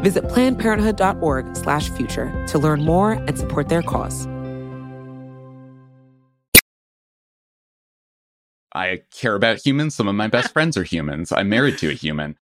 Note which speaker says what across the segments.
Speaker 1: Visit plannedparenthood.org slash future to learn more and support their cause.
Speaker 2: I care about humans. Some of my best friends are humans. I'm married to a human.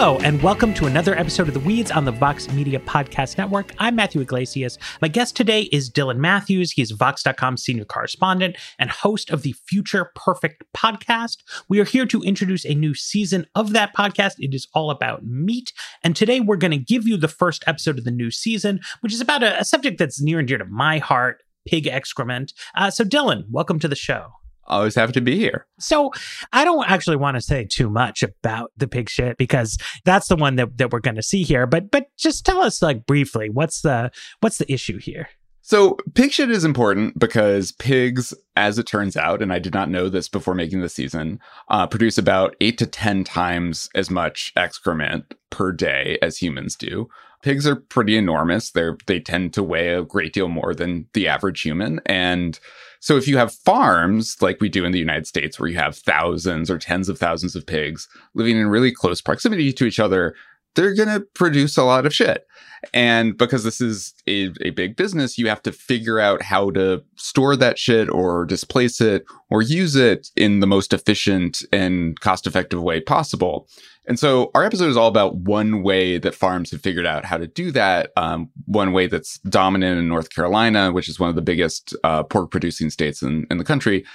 Speaker 3: Hello, and welcome to another episode of The Weeds on the Vox Media Podcast Network. I'm Matthew Yglesias. My guest today is Dylan Matthews. He is Vox.com senior correspondent and host of the Future Perfect podcast. We are here to introduce a new season of that podcast. It is all about meat. And today we're going to give you the first episode of the new season, which is about a, a subject that's near and dear to my heart pig excrement. Uh, so, Dylan, welcome to the show
Speaker 2: always happy to be here.
Speaker 3: So I don't actually want to say too much about the pig shit because that's the one that, that we're going to see here. But but just tell us like briefly what's the what's the issue here.
Speaker 2: So pig shit is important because pigs, as it turns out, and I did not know this before making the season, uh, produce about eight to ten times as much excrement per day as humans do. Pigs are pretty enormous. They're they tend to weigh a great deal more than the average human, and so if you have farms like we do in the United States, where you have thousands or tens of thousands of pigs living in really close proximity to each other, they're going to produce a lot of shit. And because this is a, a big business, you have to figure out how to store that shit or displace it or use it in the most efficient and cost effective way possible. And so our episode is all about one way that farms have figured out how to do that. Um, one way that's dominant in North Carolina, which is one of the biggest uh, pork producing states in, in the country.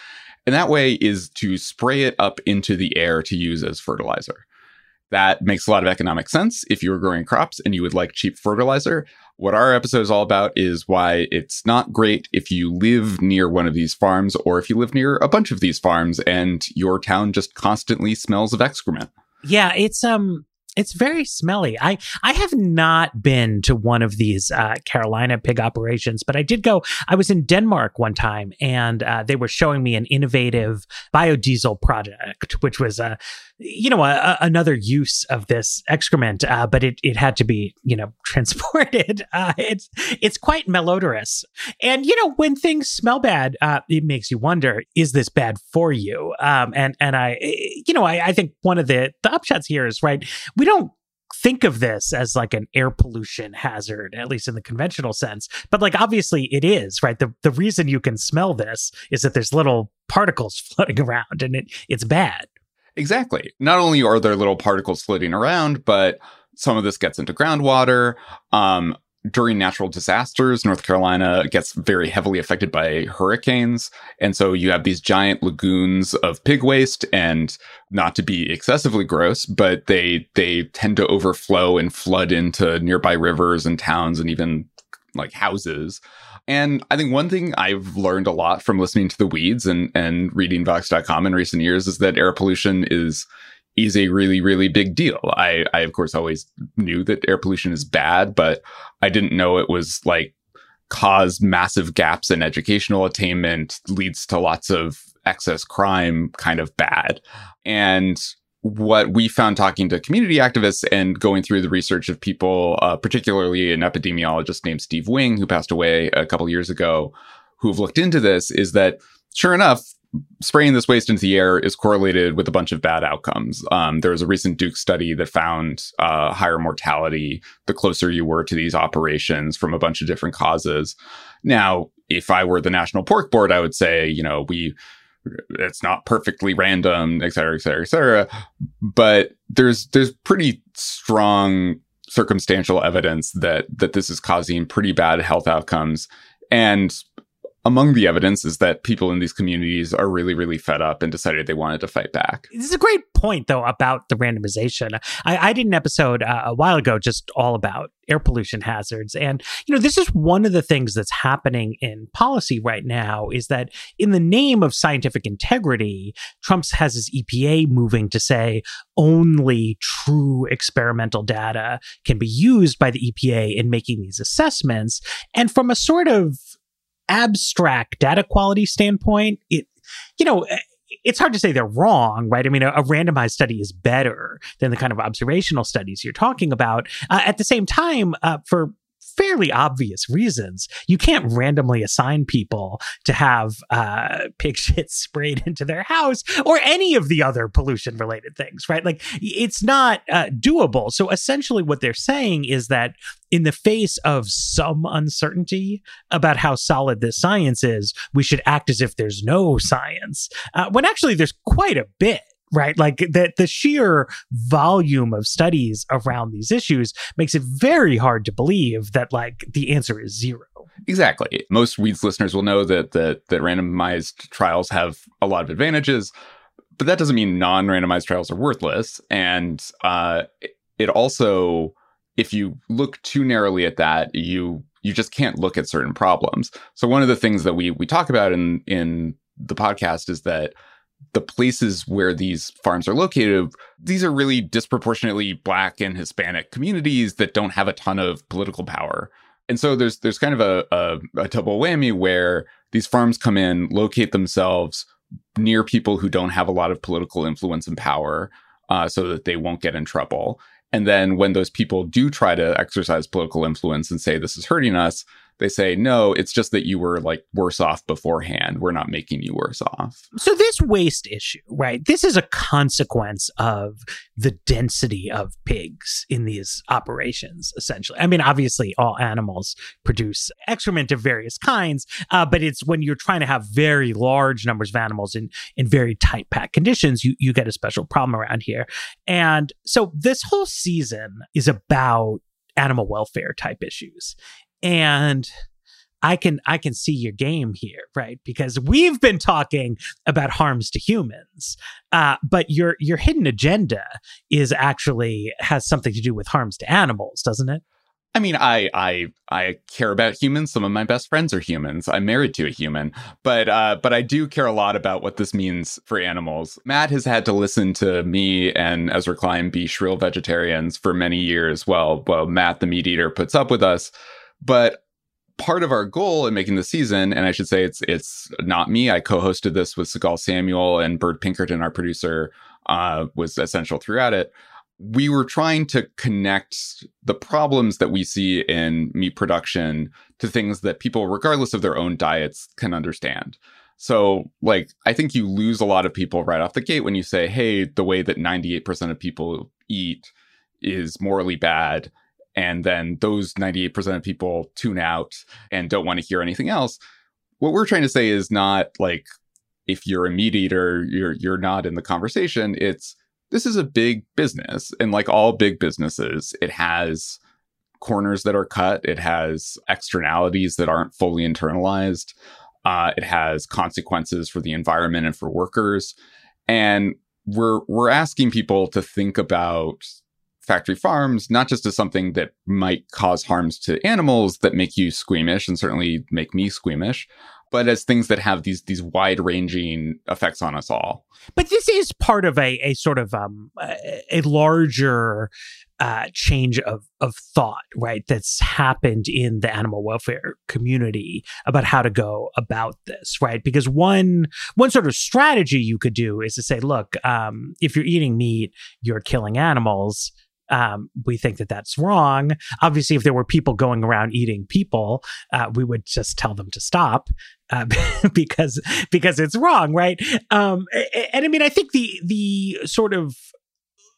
Speaker 2: And that way is to spray it up into the air to use as fertilizer. That makes a lot of economic sense if you were growing crops and you would like cheap fertilizer. What our episode is all about is why it's not great if you live near one of these farms or if you live near a bunch of these farms and your town just constantly smells of excrement.
Speaker 3: Yeah, it's um it's very smelly. I I have not been to one of these uh, Carolina pig operations, but I did go. I was in Denmark one time, and uh, they were showing me an innovative biodiesel project, which was a you know, a, another use of this excrement, uh, but it, it had to be, you know, transported. Uh, it's it's quite malodorous, and you know, when things smell bad, uh, it makes you wonder: is this bad for you? Um, and and I, you know, I, I think one of the the upshots here is right. We don't think of this as like an air pollution hazard, at least in the conventional sense. But like obviously it is, right? The the reason you can smell this is that there's little particles floating around and it it's bad.
Speaker 2: Exactly. Not only are there little particles floating around, but some of this gets into groundwater. Um, during natural disasters, North Carolina gets very heavily affected by hurricanes. And so you have these giant lagoons of pig waste and not to be excessively gross, but they, they tend to overflow and flood into nearby rivers and towns and even like houses. And I think one thing I've learned a lot from listening to the weeds and, and reading Vox.com in recent years is that air pollution is is a really, really big deal. I, I of course always knew that air pollution is bad, but I didn't know it was like caused massive gaps in educational attainment, leads to lots of excess crime kind of bad. And what we found talking to community activists and going through the research of people, uh, particularly an epidemiologist named Steve Wing, who passed away a couple years ago, who've looked into this, is that sure enough, spraying this waste into the air is correlated with a bunch of bad outcomes. Um, there was a recent Duke study that found uh, higher mortality the closer you were to these operations from a bunch of different causes. Now, if I were the National Pork Board, I would say, you know, we it's not perfectly random, et cetera, et cetera, et cetera. But there's there's pretty strong circumstantial evidence that that this is causing pretty bad health outcomes. And among the evidence is that people in these communities are really, really fed up and decided they wanted to fight back.
Speaker 3: This is a great point, though, about the randomization. I, I did an episode uh, a while ago just all about air pollution hazards. And, you know, this is one of the things that's happening in policy right now is that in the name of scientific integrity, Trump's has his EPA moving to say only true experimental data can be used by the EPA in making these assessments. And from a sort of abstract data quality standpoint, it, you know, it's hard to say they're wrong, right? I mean, a, a, randomized study is better than the kind of observational studies you're talking about. Uh, at the same time, uh, for fairly obvious reasons. You can't randomly assign people to have uh, pig shit sprayed into their house or any of the other pollution related things, right? Like it's not uh, doable. So essentially, what they're saying is that in the face of some uncertainty about how solid this science is, we should act as if there's no science, uh, when actually there's quite a bit right? Like that the sheer volume of studies around these issues makes it very hard to believe that like the answer is zero.
Speaker 2: Exactly. Most Weeds listeners will know that that that randomized trials have a lot of advantages, but that doesn't mean non-randomized trials are worthless. And uh, it also, if you look too narrowly at that, you you just can't look at certain problems. So one of the things that we we talk about in in the podcast is that the places where these farms are located, these are really disproportionately black and Hispanic communities that don't have a ton of political power. And so there's there's kind of a, a, a double whammy where these farms come in, locate themselves near people who don't have a lot of political influence and power, uh, so that they won't get in trouble. And then when those people do try to exercise political influence and say this is hurting us, they say, no, it's just that you were like worse off beforehand. We're not making you worse off.
Speaker 3: So, this waste issue, right? This is a consequence of the density of pigs in these operations, essentially. I mean, obviously, all animals produce excrement of various kinds, uh, but it's when you're trying to have very large numbers of animals in, in very tight packed conditions, you, you get a special problem around here. And so, this whole season is about animal welfare type issues and I can I can see your game here, right? Because we've been talking about harms to humans, uh, but your your hidden agenda is actually has something to do with harms to animals, doesn't it?
Speaker 2: I mean, I I I care about humans. Some of my best friends are humans. I'm married to a human, but uh, but I do care a lot about what this means for animals. Matt has had to listen to me and Ezra Klein be shrill vegetarians for many years. Well, well, Matt the meat eater puts up with us but part of our goal in making the season, and I should say it's it's not me. I co-hosted this with Sigal Samuel and Byrd Pinkerton, our producer, uh, was essential throughout it. We were trying to connect the problems that we see in meat production to things that people, regardless of their own diets, can understand. So, like, I think you lose a lot of people right off the gate when you say, hey, the way that 98% of people eat is morally bad and then those 98% of people tune out and don't want to hear anything else. What we're trying to say is not like if you're a meat eater, you're you're not in the conversation. It's this is a big business, and like all big businesses, it has corners that are cut. It has externalities that aren't fully internalized. Uh, it has consequences for the environment and for workers, and we're we're asking people to think about factory farms, not just as something that might cause harms to animals that make you squeamish and certainly make me squeamish, but as things that have these these wide ranging effects on us all.
Speaker 3: But this is part of a a sort of um a larger uh, change of of thought, right? That's happened in the animal welfare community about how to go about this, right? Because one one sort of strategy you could do is to say, look, um, if you're eating meat, you're killing animals um, we think that that's wrong. Obviously, if there were people going around eating people, uh, we would just tell them to stop uh, because because it's wrong, right? Um, and, and I mean, I think the the sort of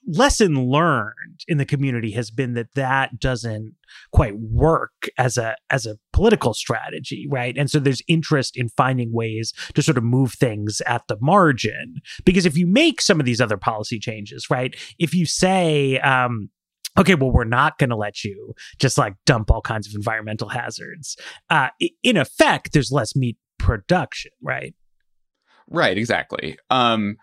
Speaker 3: lesson learned in the community has been that that doesn't quite work as a as a political strategy right and so there's interest in finding ways to sort of move things at the margin because if you make some of these other policy changes right if you say um okay, well, we're not going to let you just like dump all kinds of environmental hazards. Uh, in effect, there's less meat production, right?
Speaker 2: Right, exactly. Um,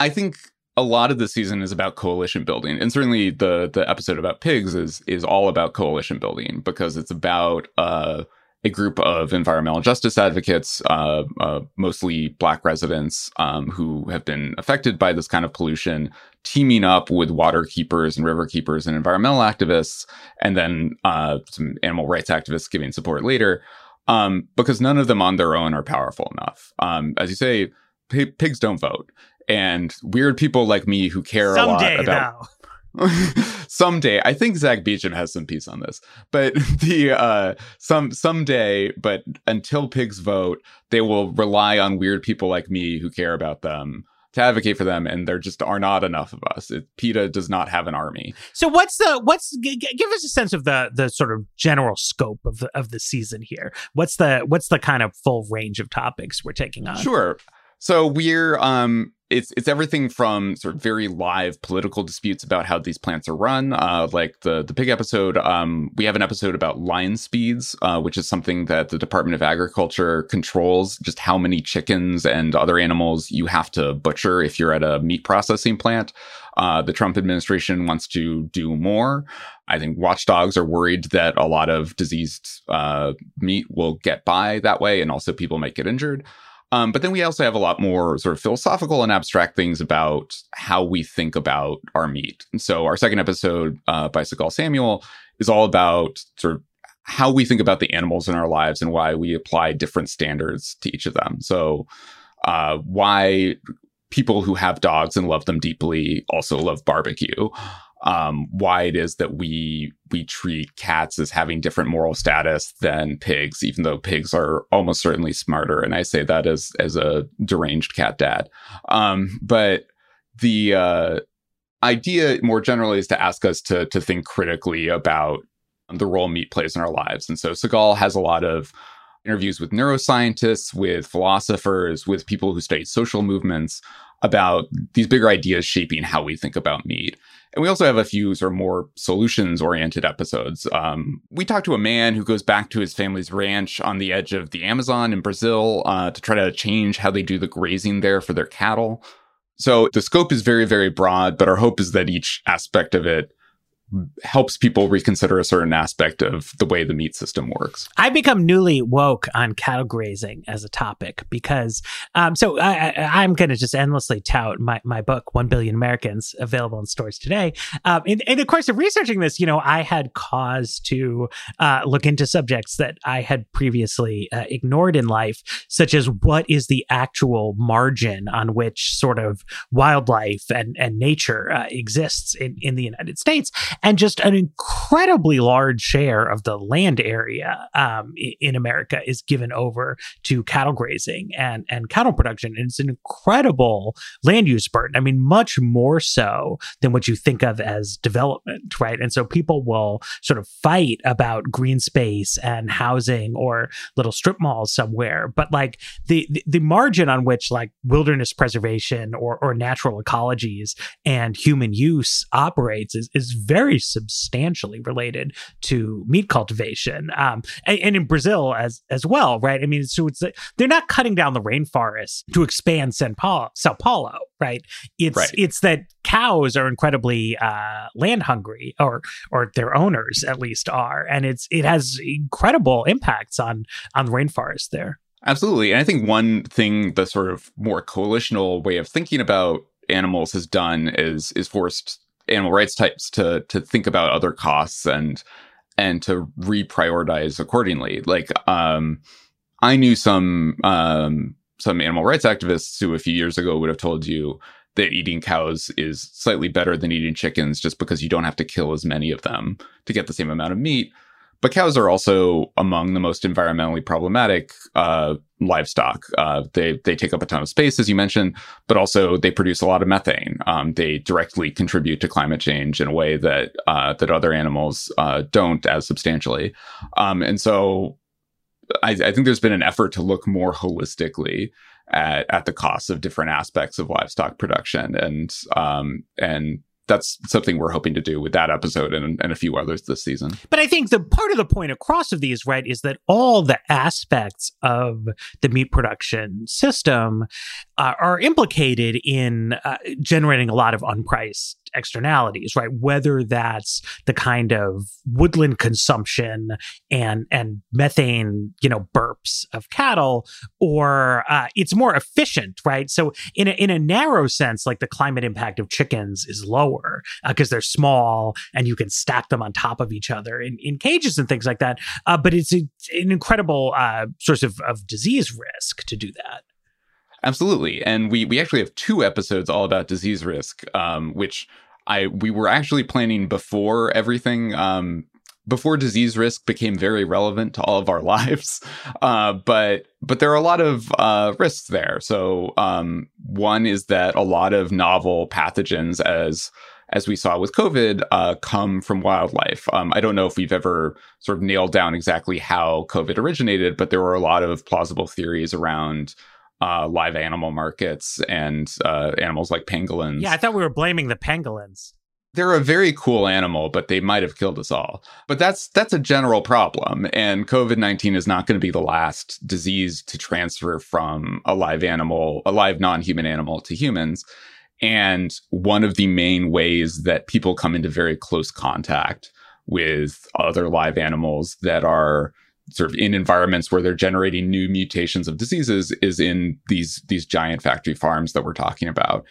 Speaker 2: I think a lot of the season is about coalition building, and certainly the the episode about pigs is is all about coalition building because it's about uh, a group of environmental justice advocates, uh, uh, mostly Black residents um, who have been affected by this kind of pollution, teaming up with water keepers and river keepers and environmental activists, and then uh, some animal rights activists giving support later um, because none of them on their own are powerful enough. Um, as you say, pigs don't vote, and weird people like me who care
Speaker 3: Someday,
Speaker 2: a lot about. someday i think Zack Beauchamp has some piece on this but the uh some someday but until pigs vote they will rely on weird people like me who care about them to advocate for them, and there just are not enough of us. It, PETA does not have an army.
Speaker 3: So what's the what's g- give us a sense of the the sort of general scope of the of the season here? What's the what's the kind of full range of topics we're taking on?
Speaker 2: Sure. So we're um it's it's everything from sort of very live political disputes about how these plants are run, uh, like the the pig episode. Um, we have an episode about line speeds, uh, which is something that the Department of Agriculture controls, just how many chickens and other animals you have to butcher if you're at a meat processing plant. Uh, the Trump administration wants to do more. I think watchdogs are worried that a lot of diseased uh, meat will get by that way, and also people might get injured. Um, but then we also have a lot more sort of philosophical and abstract things about how we think about our meat. And so our second episode uh, by Samuel is all about sort of how we think about the animals in our lives and why we apply different standards to each of them. So uh, why people who have dogs and love them deeply also love barbecue um, why it is that we we treat cats as having different moral status than pigs, even though pigs are almost certainly smarter. And I say that as as a deranged cat dad. Um, but the uh, idea more generally is to ask us to to think critically about the role meat plays in our lives. And so Sigal has a lot of interviews with neuroscientists, with philosophers, with people who study social movements about these bigger ideas shaping how we think about meat. And we also have a few sort of more solutions oriented episodes. Um, we talk to a man who goes back to his family's ranch on the edge of the Amazon in Brazil uh, to try to change how they do the grazing there for their cattle. So the scope is very, very broad, but our hope is that each aspect of it helps people reconsider a certain aspect of the way the meat system works.
Speaker 3: I become newly woke on cattle grazing as a topic because, um, so I, am going to just endlessly tout my, my book, One Billion Americans, available in stores today. Um, and, and, of course, of researching this, you know, I had cause to uh, look into subjects that I had previously uh, ignored in life, such as what is the actual margin on which sort of wildlife and, and nature uh, exists in, in the United States and just an incredibly large share of the land area um, in America is given over to cattle grazing and and cattle production, and it's an incredible land use burden. I mean, much more so than what you think of as development, right? And so people will sort of fight about green space and housing or little strip malls somewhere, but like the the, the margin on which like wilderness preservation or or natural ecologies and human use operates is is very very substantially related to meat cultivation, um, and, and, in Brazil as as well, right? I mean, so it's they're not cutting down the rainforest to expand Sao Paulo, Sao Paulo right? It's right. it's that cows are incredibly uh, land hungry, or or their owners at least are, and it's it has incredible impacts on on the rainforest there.
Speaker 2: Absolutely, and I think one thing the sort of more coalitional way of thinking about animals has done is is forced animal rights types to to think about other costs and and to reprioritize accordingly. Like um, I knew some um, some animal rights activists who a few years ago would have told you that eating cows is slightly better than eating chickens just because you don't have to kill as many of them to get the same amount of meat. But cows are also among the most environmentally problematic uh, livestock. Uh, they they take up a ton of space, as you mentioned, but also they produce a lot of methane. Um, they directly contribute to climate change in a way that uh, that other animals uh, don't as substantially. Um, and so, I, I, think there's been an effort to look more holistically at, at the costs of different aspects of livestock production, and um, and that's something we're hoping to do with that episode and, and a few others this season.
Speaker 3: But I think the part of the point across of these, right, is that all the aspects of the meat production system uh, are implicated in uh, generating a lot of unpriced externalities, right? Whether that's the kind of woodland consumption and and methane, you know, burps of cattle, or uh, it's more efficient, right? So in a, in a narrow sense, like the climate impact of chickens is lower because uh, they're small and you can stack them on top of each other in, in cages and things like that. Uh, but it's a, an incredible uh, source of, of disease risk to do that.
Speaker 2: Absolutely, and we we actually have two episodes all about disease risk, um, which I we were actually planning before everything. Um, before disease risk became very relevant to all of our lives, uh, but but there are a lot of uh, risks there. So um, one is that a lot of novel pathogens, as as we saw with COVID, uh, come from wildlife. Um, I don't know if we've ever sort of nailed down exactly how COVID originated, but there were a lot of plausible theories around uh, live animal markets and uh, animals like pangolins.
Speaker 3: Yeah, I thought we were blaming the pangolins.
Speaker 2: They're a very cool animal, but they might have killed us all. But that's that's a general problem, and COVID nineteen is not going to be the last disease to transfer from a live animal, a live non-human animal, to humans. And one of the main ways that people come into very close contact with other live animals that are sort of in environments where they're generating new mutations of diseases is in these these giant factory farms that we're talking about.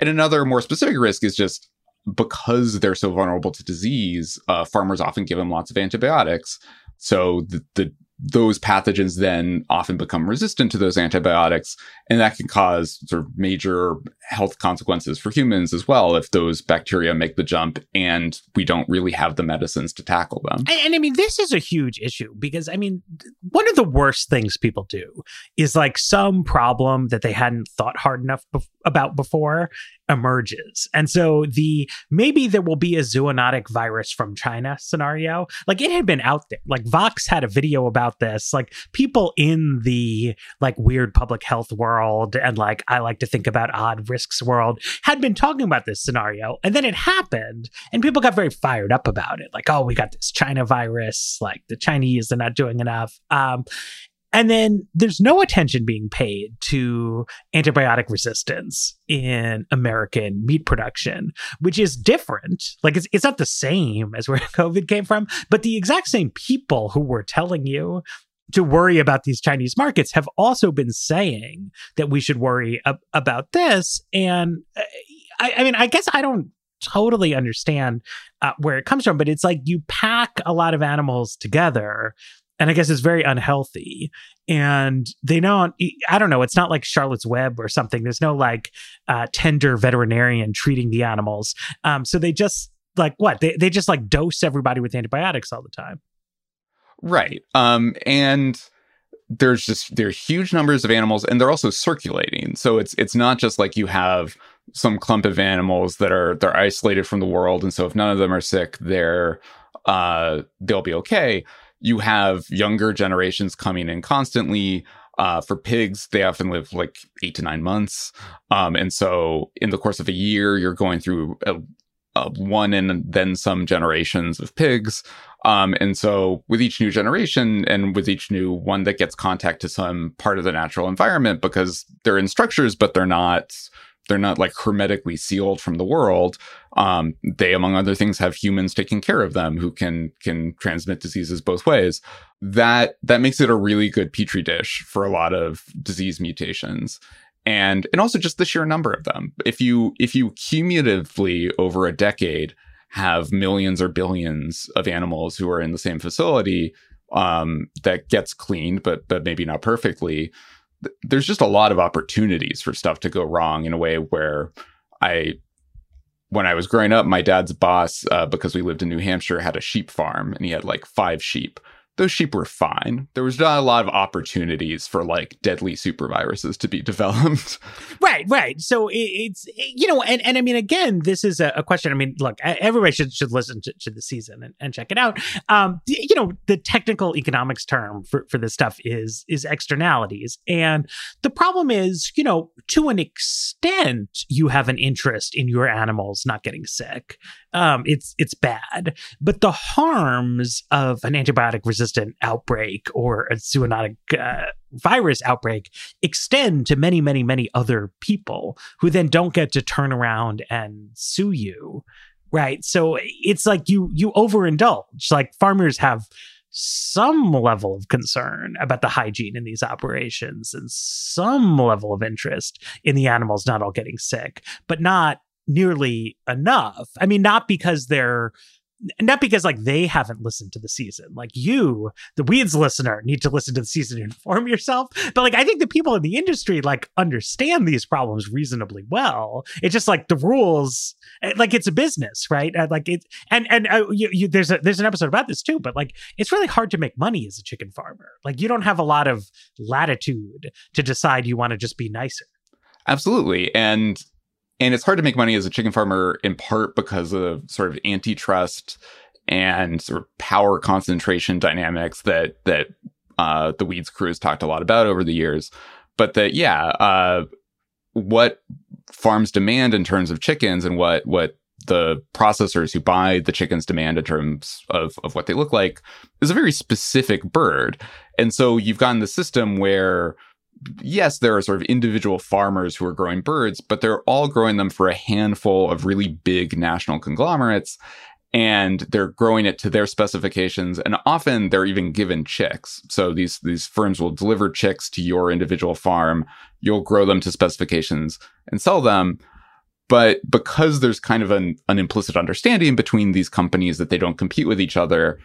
Speaker 2: And another more specific risk is just because they're so vulnerable to disease, uh, farmers often give them lots of antibiotics. So the, the those pathogens then often become resistant to those antibiotics, and that can cause sort of major health consequences for humans as well if those bacteria make the jump and we don't really have the medicines to tackle them.
Speaker 3: And, and I mean, this is a huge issue because I mean, one of the worst things people do is like some problem that they hadn't thought hard enough be- about before emerges. And so the maybe there will be a zoonotic virus from China scenario, like it had been out there. Like Vox had a video about this. Like people in the like weird public health world and like I like to think about odd risks world had been talking about this scenario. And then it happened and people got very fired up about it. Like, oh, we got this China virus, like the Chinese are not doing enough. Um, and then there's no attention being paid to antibiotic resistance in American meat production, which is different. Like it's, it's not the same as where COVID came from, but the exact same people who were telling you to worry about these Chinese markets have also been saying that we should worry ab- about this. And uh, I, I mean, I guess I don't totally understand uh, where it comes from, but it's like you pack a lot of animals together and I guess it's very unhealthy. And they don't, I don't know, it's not like Charlotte's Web or something. There's no like uh, tender veterinarian treating the animals. Um, so they just like what? They, they just like dose everybody with antibiotics all the time.
Speaker 2: Right. Um, and there's just there are huge numbers of animals and they're also circulating. So it's it's not just like you have some clump of animals that are they're isolated from the world. And so if none of them are sick, they're uh they'll be okay you have younger generations coming in constantly. Uh, for pigs, they often live like eight to nine months. Um, and so, in the course of a year, you're going through a, a one and then some generations of pigs. Um, and so, with each new generation and with each new one that gets contact to some part of the natural environment, because they're in structures, but they're not they're not like hermetically sealed from the world. Um, they, among other things, have humans taking care of them who can can transmit diseases both ways. That that makes it a really good petri dish for a lot of disease mutations, and and also just the sheer number of them. If you if you cumulatively over a decade have millions or billions of animals who are in the same facility um, that gets cleaned, but but maybe not perfectly there's just a lot of opportunities for stuff to go wrong in a way where I, when I was growing up, my dad's boss, uh, because we lived in New Hampshire, had a sheep farm and he had like five sheep. Those sheep were fine. There was not a lot of opportunities for like deadly super viruses to be developed.
Speaker 3: Right, right. So it, it's you know, and, and I mean, again, this is a, a question. I mean, look, everybody should should listen to, to the season and, and, check it out. Um, you know, the technical economics term for for this stuff is is externalities, and the problem is, you know, to an extent, you have an interest in your animals not getting sick. Um, it's it's bad, but the harms of an antibiotic resistant outbreak or a zoonotic uh, virus outbreak extend to many, many, many other people who then don't get to turn around and sue you. Right. So it's like you you overindulge. Like farmers have some level of concern about the hygiene in these operations and some level of interest in the animals not all getting sick, but not nearly enough. I mean, not because they're not because like they haven't listened to the season. Like you the weeds listener need to listen to the season and inform yourself. But like i think the people in the industry like understand these problems reasonably well. It's just like the rules eh, like it's a business right? Like it and and uh, you, you, there's a there's an episode about this too but like it's really hard to make money as a chicken farmer. Like you don't have a lot of latitude to decide you want to just be nicer.
Speaker 2: Absolutely. And and it's hard to make money as a chicken farmer in part because of sort of antitrust and sort of power concentration dynamics that that uh, the weeds crew has talked a lot about over the years. But that yeah, uh, what farms demand in terms of chickens and what what the processors who buy the chickens demand in terms of, of what they look like is a very specific bird. And so you've gotten the system where yes, there are sort of individual farmers who are growing birds, but they're all growing them for a handful of really big national conglomerates. And they're growing it to their specifications, and often they're even given chicks. So these these firms will deliver chicks to your individual farm. You'll grow them to specifications and sell them. But because there's kind of an, an implicit understanding between these companies that they don't compete with each other,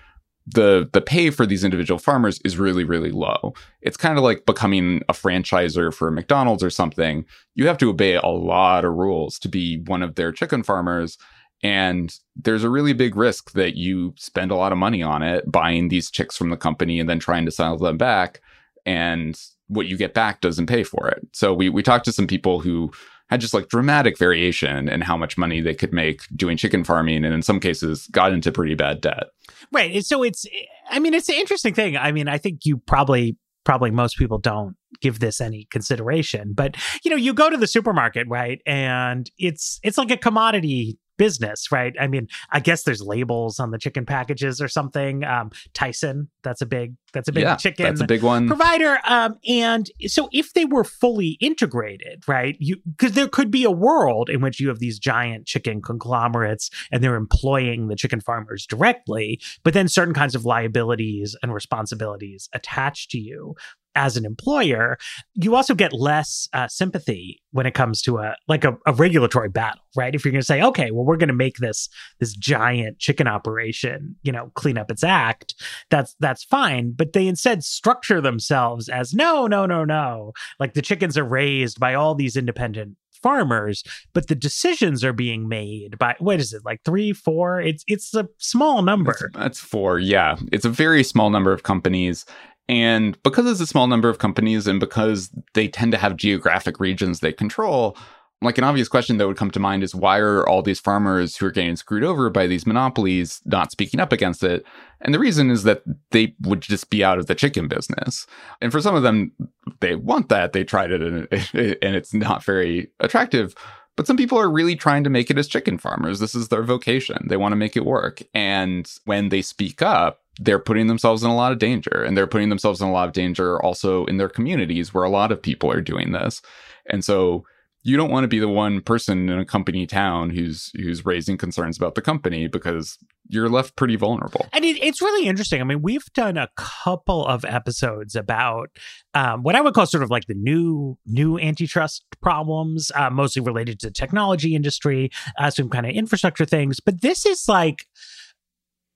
Speaker 2: the the pay for these individual farmers is really really low. It's kind of like becoming a franchiser for McDonald's or something. You have to obey a lot of rules to be one of their chicken farmers and there's a really big risk that you spend a lot of money on it buying these chicks from the company and then trying to sell them back and what you get back doesn't pay for it. So we we talked to some people who had just like dramatic variation in how much money they could make doing chicken farming and in some cases got into pretty bad debt.
Speaker 3: Right. So it's I mean it's an interesting thing. I mean, I think you probably probably most people don't give this any consideration but you know you go to the supermarket right and it's it's like a commodity business, right? I mean, I guess there's labels on the chicken packages or something. Um, Tyson, that's a big that's a big
Speaker 2: yeah,
Speaker 3: chicken
Speaker 2: that's a big one
Speaker 3: provider. Um, and so if they were fully integrated, right, you because there could be a world in which you have these giant chicken conglomerates and they're employing the chicken farmers directly, but then certain kinds of liabilities and responsibilities attached to you as an employer, you also get less uh, sympathy when it comes to a like a, a regulatory battle, right? If you're going to say, okay, well, we're going to make this this giant chicken operation, you know, clean up its act, that's that's fine. But they instead structure themselves as no, no, no, no. Like the chickens are raised by all these independent farmers, but the decisions are being made by what is it like three, four? It's it's a small number.
Speaker 2: That's four. Yeah, it's a very small number of companies, and because it's a small number of companies and because they tend to have geographic regions they control, like an obvious question that would come to mind is why are all these farmers who are getting screwed over by these monopolies not speaking up against it? And the reason is that they would just be out of the chicken business. And for some of them, they want that. They tried it and, and it's not very attractive. But some people are really trying to make it as chicken farmers. This is their vocation. They want to make it work. And when they speak up, they're putting themselves in a lot of danger and they're putting themselves in a lot of danger also in their communities where a lot of people are doing this and so you don't want to be the one person in a company town who's who's raising concerns about the company because you're left pretty vulnerable.
Speaker 3: And it, it's really interesting. I mean, we've done a couple of episodes about um, what I would call sort of like the new new antitrust problems, uh, mostly related to the technology industry, uh, some kind of infrastructure things. But this is like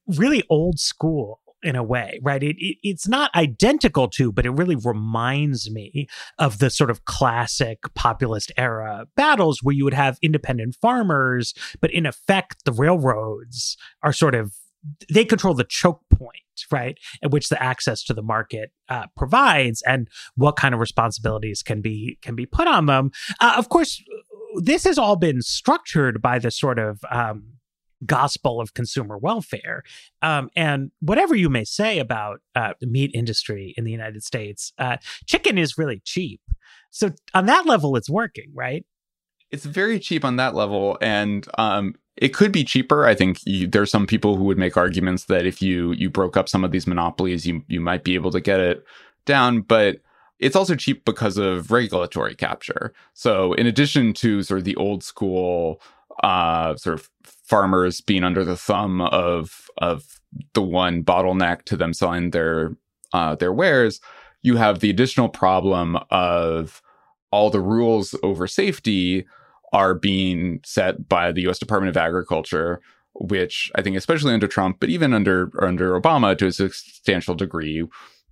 Speaker 3: really old school in a way, right? It, it, it's not identical to, but it really reminds me of the sort of classic populist era battles where you would have independent farmers, but in effect, the railroads are sort of they control the choke point, right, at which the access to the market uh, provides, and what kind of responsibilities can be can be put on them. Uh, of course, this has all been structured by the sort of um, gospel of consumer welfare. Um, and whatever you may say about uh, the meat industry in the United States, uh, chicken is really cheap. So on that level, it's working, right?
Speaker 2: It's very cheap on that level, and um, it could be cheaper. I think you, there's some people who would make arguments that if you you broke up some of these monopolies, you you might be able to get it down, but it's also cheap because of regulatory capture. So in addition to sort of the old school uh, sort of farmers being under the thumb of of the one bottleneck to them selling their uh, their wares, you have the additional problem of all the rules over safety are being set by the U.S. Department of Agriculture, which I think, especially under Trump, but even under under Obama to a substantial degree,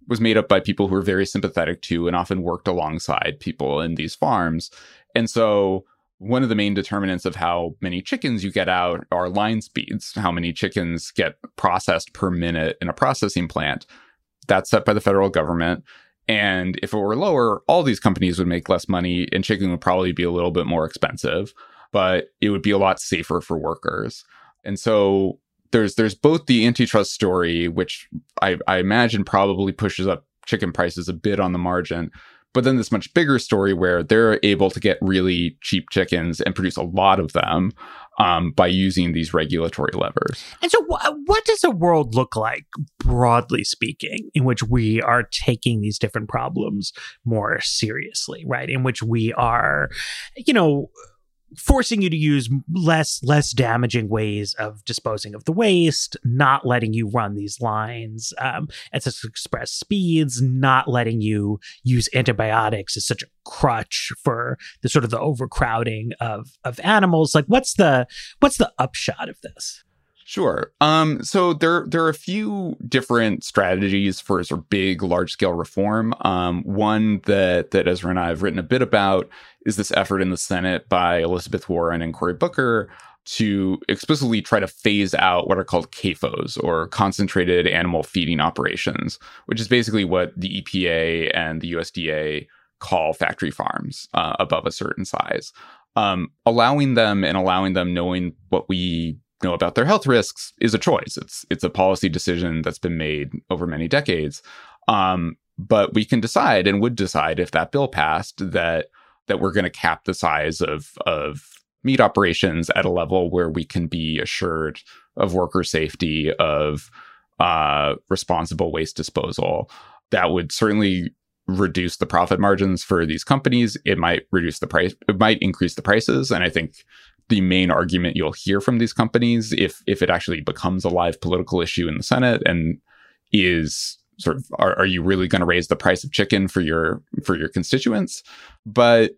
Speaker 2: was made up by people who were very sympathetic to and often worked alongside people in these farms. And so one of the main determinants of how many chickens you get out are line speeds, how many chickens get processed per minute in a processing plant. That's set by the federal government. And if it were lower, all these companies would make less money and chicken would probably be a little bit more expensive, but it would be a lot safer for workers. And so there's there's both the antitrust story, which I, I imagine probably pushes up chicken prices a bit on the margin, but then this much bigger story where they're able to get really cheap chickens and produce a lot of them um, by using these regulatory levers.
Speaker 3: And so, wh- what does a world look like, broadly speaking, in which we are taking these different problems more seriously, right? In which we are, you know, forcing you to use less less damaging ways of disposing of the waste not letting you run these lines um, at such express speeds not letting you use antibiotics as such a crutch for the sort of the overcrowding of of animals. Like what's the what's the upshot of this
Speaker 2: Sure. Um, so there there are a few different strategies for sort of big, large scale reform. Um, one that that Ezra and I have written a bit about is this effort in the Senate by Elizabeth Warren and Cory Booker to explicitly try to phase out what are called CAFOs or concentrated animal feeding operations, which is basically what the EPA and the USDA call factory farms uh, above a certain size. Um, allowing them and allowing them knowing what we know about their health risks is a choice. It's it's a policy decision that's been made over many decades. Um, but we can decide and would decide if that bill passed that that we're going to cap the size of of meat operations at a level where we can be assured of worker safety, of uh, responsible waste disposal. That would certainly reduce the profit margins for these companies. It might reduce the price. It might increase the prices, and I think the main argument you'll hear from these companies if if it actually becomes a live political issue in the Senate and is sort of are, are you really going to raise the price of chicken for your for your constituents? But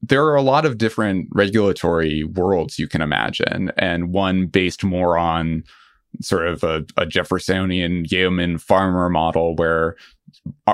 Speaker 2: there are a lot of different regulatory worlds you can imagine and one based more on sort of a, a jeffersonian yeoman farmer model where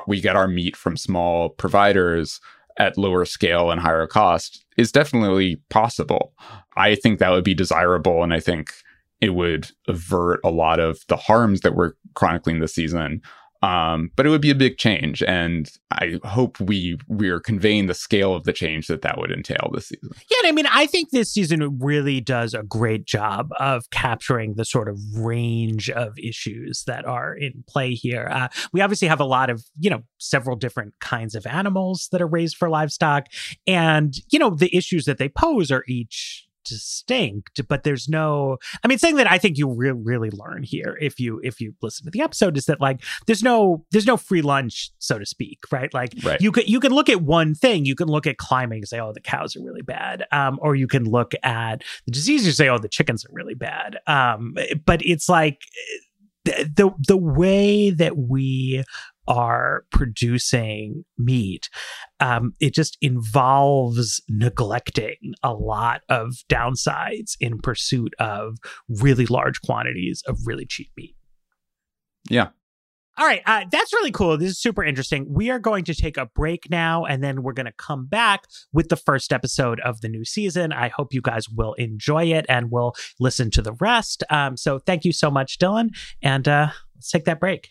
Speaker 2: we get our meat from small providers at lower scale and higher cost is definitely possible. I think that would be desirable. And I think it would avert a lot of the harms that we're chronicling this season um, but it would be a big change, and I hope we we are conveying the scale of the change that that would entail this season.
Speaker 3: Yeah, I mean, I think this season really does a great job of capturing the sort of range of issues that are in play here. Uh, we obviously have a lot of you know several different kinds of animals that are raised for livestock, and you know the issues that they pose are each distinct but there's no i mean saying that i think you re- really learn here if you if you listen to the episode is that like there's no there's no free lunch so to speak right like
Speaker 2: right.
Speaker 3: you could you can look at one thing you can look at climbing and say oh the cows are really bad um or you can look at the disease and say oh the chickens are really bad um but it's like the the way that we are producing meat, um, it just involves neglecting a lot of downsides in pursuit of really large quantities of really cheap meat.
Speaker 2: Yeah.
Speaker 3: All right, uh, that's really cool. This is super interesting. We are going to take a break now, and then we're going to come back with the first episode of the new season. I hope you guys will enjoy it and will listen to the rest. Um, so, thank you so much, Dylan, and uh, let's take that break.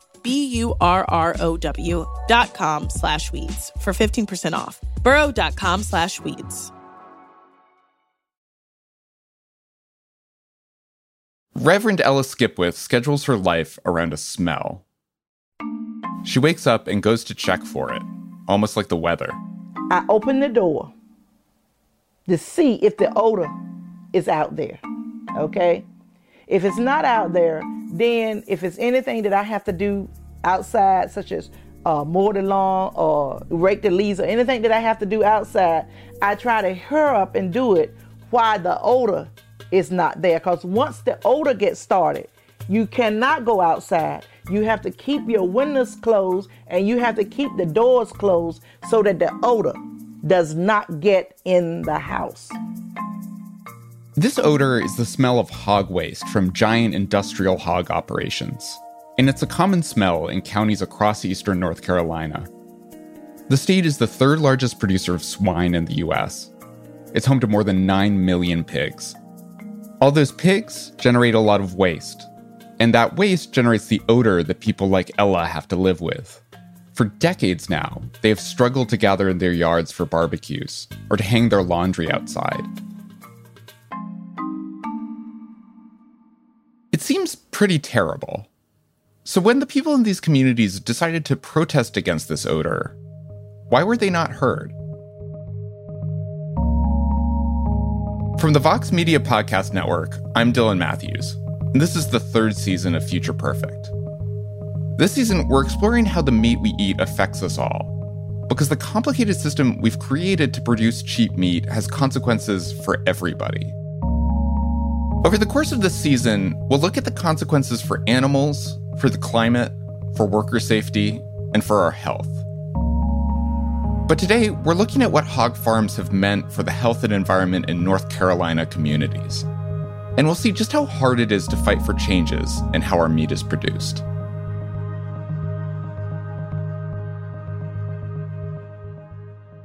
Speaker 4: B-U-R-R-O-W dot com slash weeds for 15% off. Burrow.com slash weeds.
Speaker 2: Reverend Ella Skipwith schedules her life around a smell. She wakes up and goes to check for it, almost like the weather.
Speaker 5: I open the door to see if the odor is out there. Okay? If it's not out there, then if it's anything that I have to do outside, such as uh, mow the lawn or rake the leaves or anything that I have to do outside, I try to hurry up and do it while the odor is not there. Because once the odor gets started, you cannot go outside. You have to keep your windows closed and you have to keep the doors closed so that the odor does not get in the house.
Speaker 2: This odor is the smell of hog waste from giant industrial hog operations, and it's a common smell in counties across eastern North Carolina. The state is the third largest producer of swine in the US. It's home to more than 9 million pigs. All those pigs generate a lot of waste, and that waste generates the odor that people like Ella have to live with. For decades now, they have struggled to gather in their yards for barbecues or to hang their laundry outside. It seems pretty terrible. So, when the people in these communities decided to protest against this odor, why were they not heard? From the Vox Media Podcast Network, I'm Dylan Matthews, and this is the third season of Future Perfect. This season, we're exploring how the meat we eat affects us all, because the complicated system we've created to produce cheap meat has consequences for everybody. Over the course of this season, we'll look at the consequences for animals, for the climate, for worker safety, and for our health. But today, we're looking at what hog farms have meant for the health and environment in North Carolina communities. And we'll see just how hard it is to fight for changes in how our meat is produced.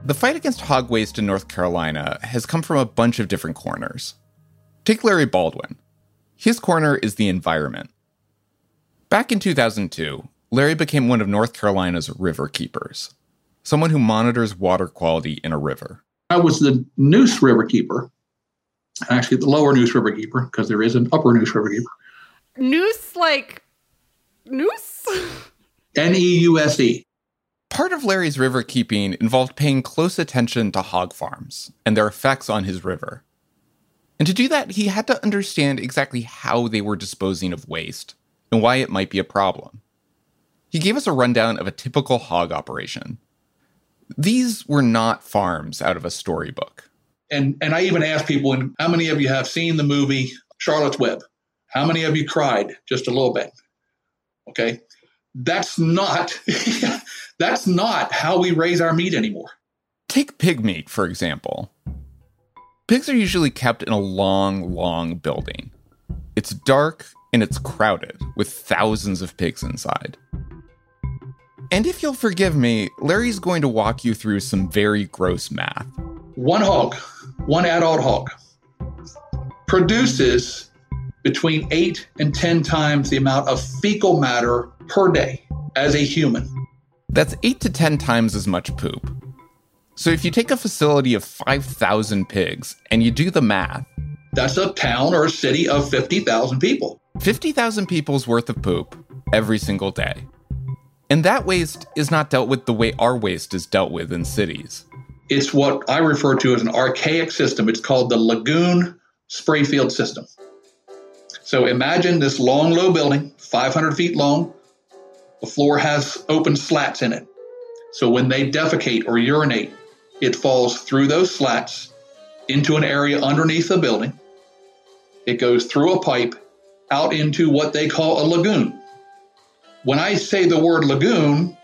Speaker 2: The fight against hog waste in North Carolina has come from a bunch of different corners. Take Larry Baldwin. His corner is the environment. Back in 2002, Larry became one of North Carolina's river keepers, someone who monitors water quality in a river.
Speaker 6: I was the Neuse river keeper. Actually, the lower Neuse River Keeper, because there is an upper Neuse River Keeper.
Speaker 7: Noose like noose?
Speaker 6: N E U S E.
Speaker 2: Part of Larry's river keeping involved paying close attention to hog farms and their effects on his river. And to do that, he had to understand exactly how they were disposing of waste and why it might be a problem. He gave us a rundown of a typical hog operation. These were not farms out of a storybook.
Speaker 6: And and I even asked people, and how many of you have seen the movie Charlotte's Web? How many of you cried just a little bit? Okay, that's not that's not how we raise our meat anymore.
Speaker 2: Take pig meat, for example. Pigs are usually kept in a long, long building. It's dark and it's crowded with thousands of pigs inside. And if you'll forgive me, Larry's going to walk you through some very gross math.
Speaker 6: One hog, one adult hog, produces between eight and 10 times the amount of fecal matter per day as a human.
Speaker 2: That's 8 to 10 times as much poop. So if you take a facility of 5,000 pigs and you do the math,
Speaker 6: That's a town or a city of 50,000 people.
Speaker 2: 50,000 people's worth of poop every single day. And that waste is not dealt with the way our waste is dealt with in cities.
Speaker 6: It's what I refer to as an archaic system. It's called the lagoon spray field system. So imagine this long, low building, 500 feet long. The floor has open slats in it. So when they defecate or urinate, it falls through those slats into an area underneath the building. It goes through a pipe out into what they call a lagoon. When I say the word lagoon,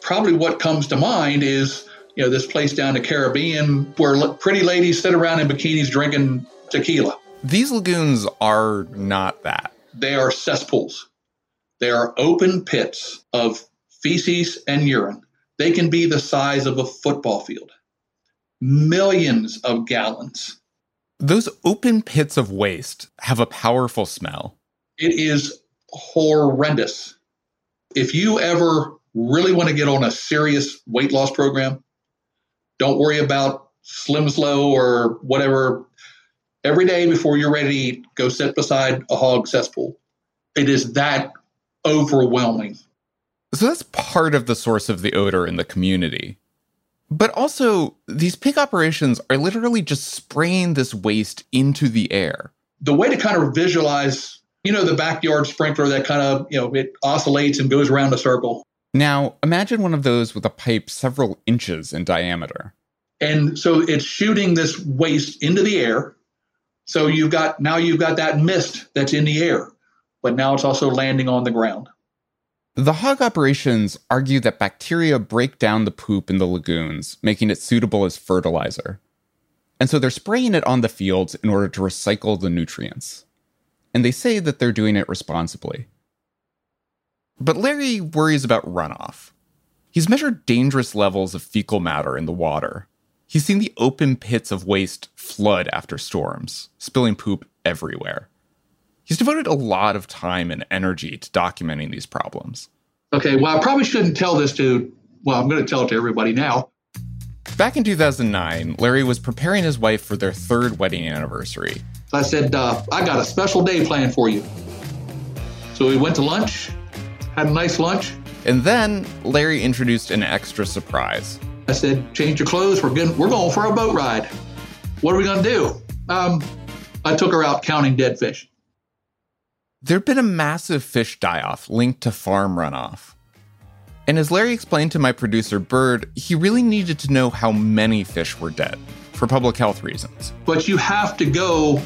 Speaker 6: probably what comes to mind is you know this place down the Caribbean where pretty ladies sit around in bikinis drinking tequila.
Speaker 2: These lagoons are not that.
Speaker 6: They are cesspools. They are open pits of feces and urine. They can be the size of a football field. Millions of gallons.
Speaker 2: Those open pits of waste have a powerful smell.
Speaker 6: It is horrendous. If you ever really want to get on a serious weight loss program, don't worry about Slim Slow or whatever. Every day before you're ready to eat, go sit beside a hog cesspool. It is that overwhelming.
Speaker 2: So that's part of the source of the odor in the community. But also, these pig operations are literally just spraying this waste into the air.
Speaker 6: The way to kind of visualize, you know, the backyard sprinkler that kind of, you know, it oscillates and goes around a circle.
Speaker 2: Now, imagine one of those with a pipe several inches in diameter.
Speaker 6: And so it's shooting this waste into the air. So you've got now you've got that mist that's in the air, but now it's also landing on the ground.
Speaker 2: The hog operations argue that bacteria break down the poop in the lagoons, making it suitable as fertilizer. And so they're spraying it on the fields in order to recycle the nutrients. And they say that they're doing it responsibly. But Larry worries about runoff. He's measured dangerous levels of fecal matter in the water. He's seen the open pits of waste flood after storms, spilling poop everywhere. He's devoted a lot of time and energy to documenting these problems.
Speaker 6: Okay, well, I probably shouldn't tell this to, well, I'm going to tell it to everybody now.
Speaker 2: Back in 2009, Larry was preparing his wife for their third wedding anniversary.
Speaker 6: I said, uh, I got a special day planned for you. So we went to lunch, had a nice lunch.
Speaker 2: And then Larry introduced an extra surprise.
Speaker 6: I said, change your clothes. We're going, we're going for a boat ride. What are we going to do? Um, I took her out counting dead fish.
Speaker 2: There'd been a massive fish die off linked to farm runoff. And as Larry explained to my producer, Byrd, he really needed to know how many fish were dead for public health reasons.
Speaker 6: But you have to go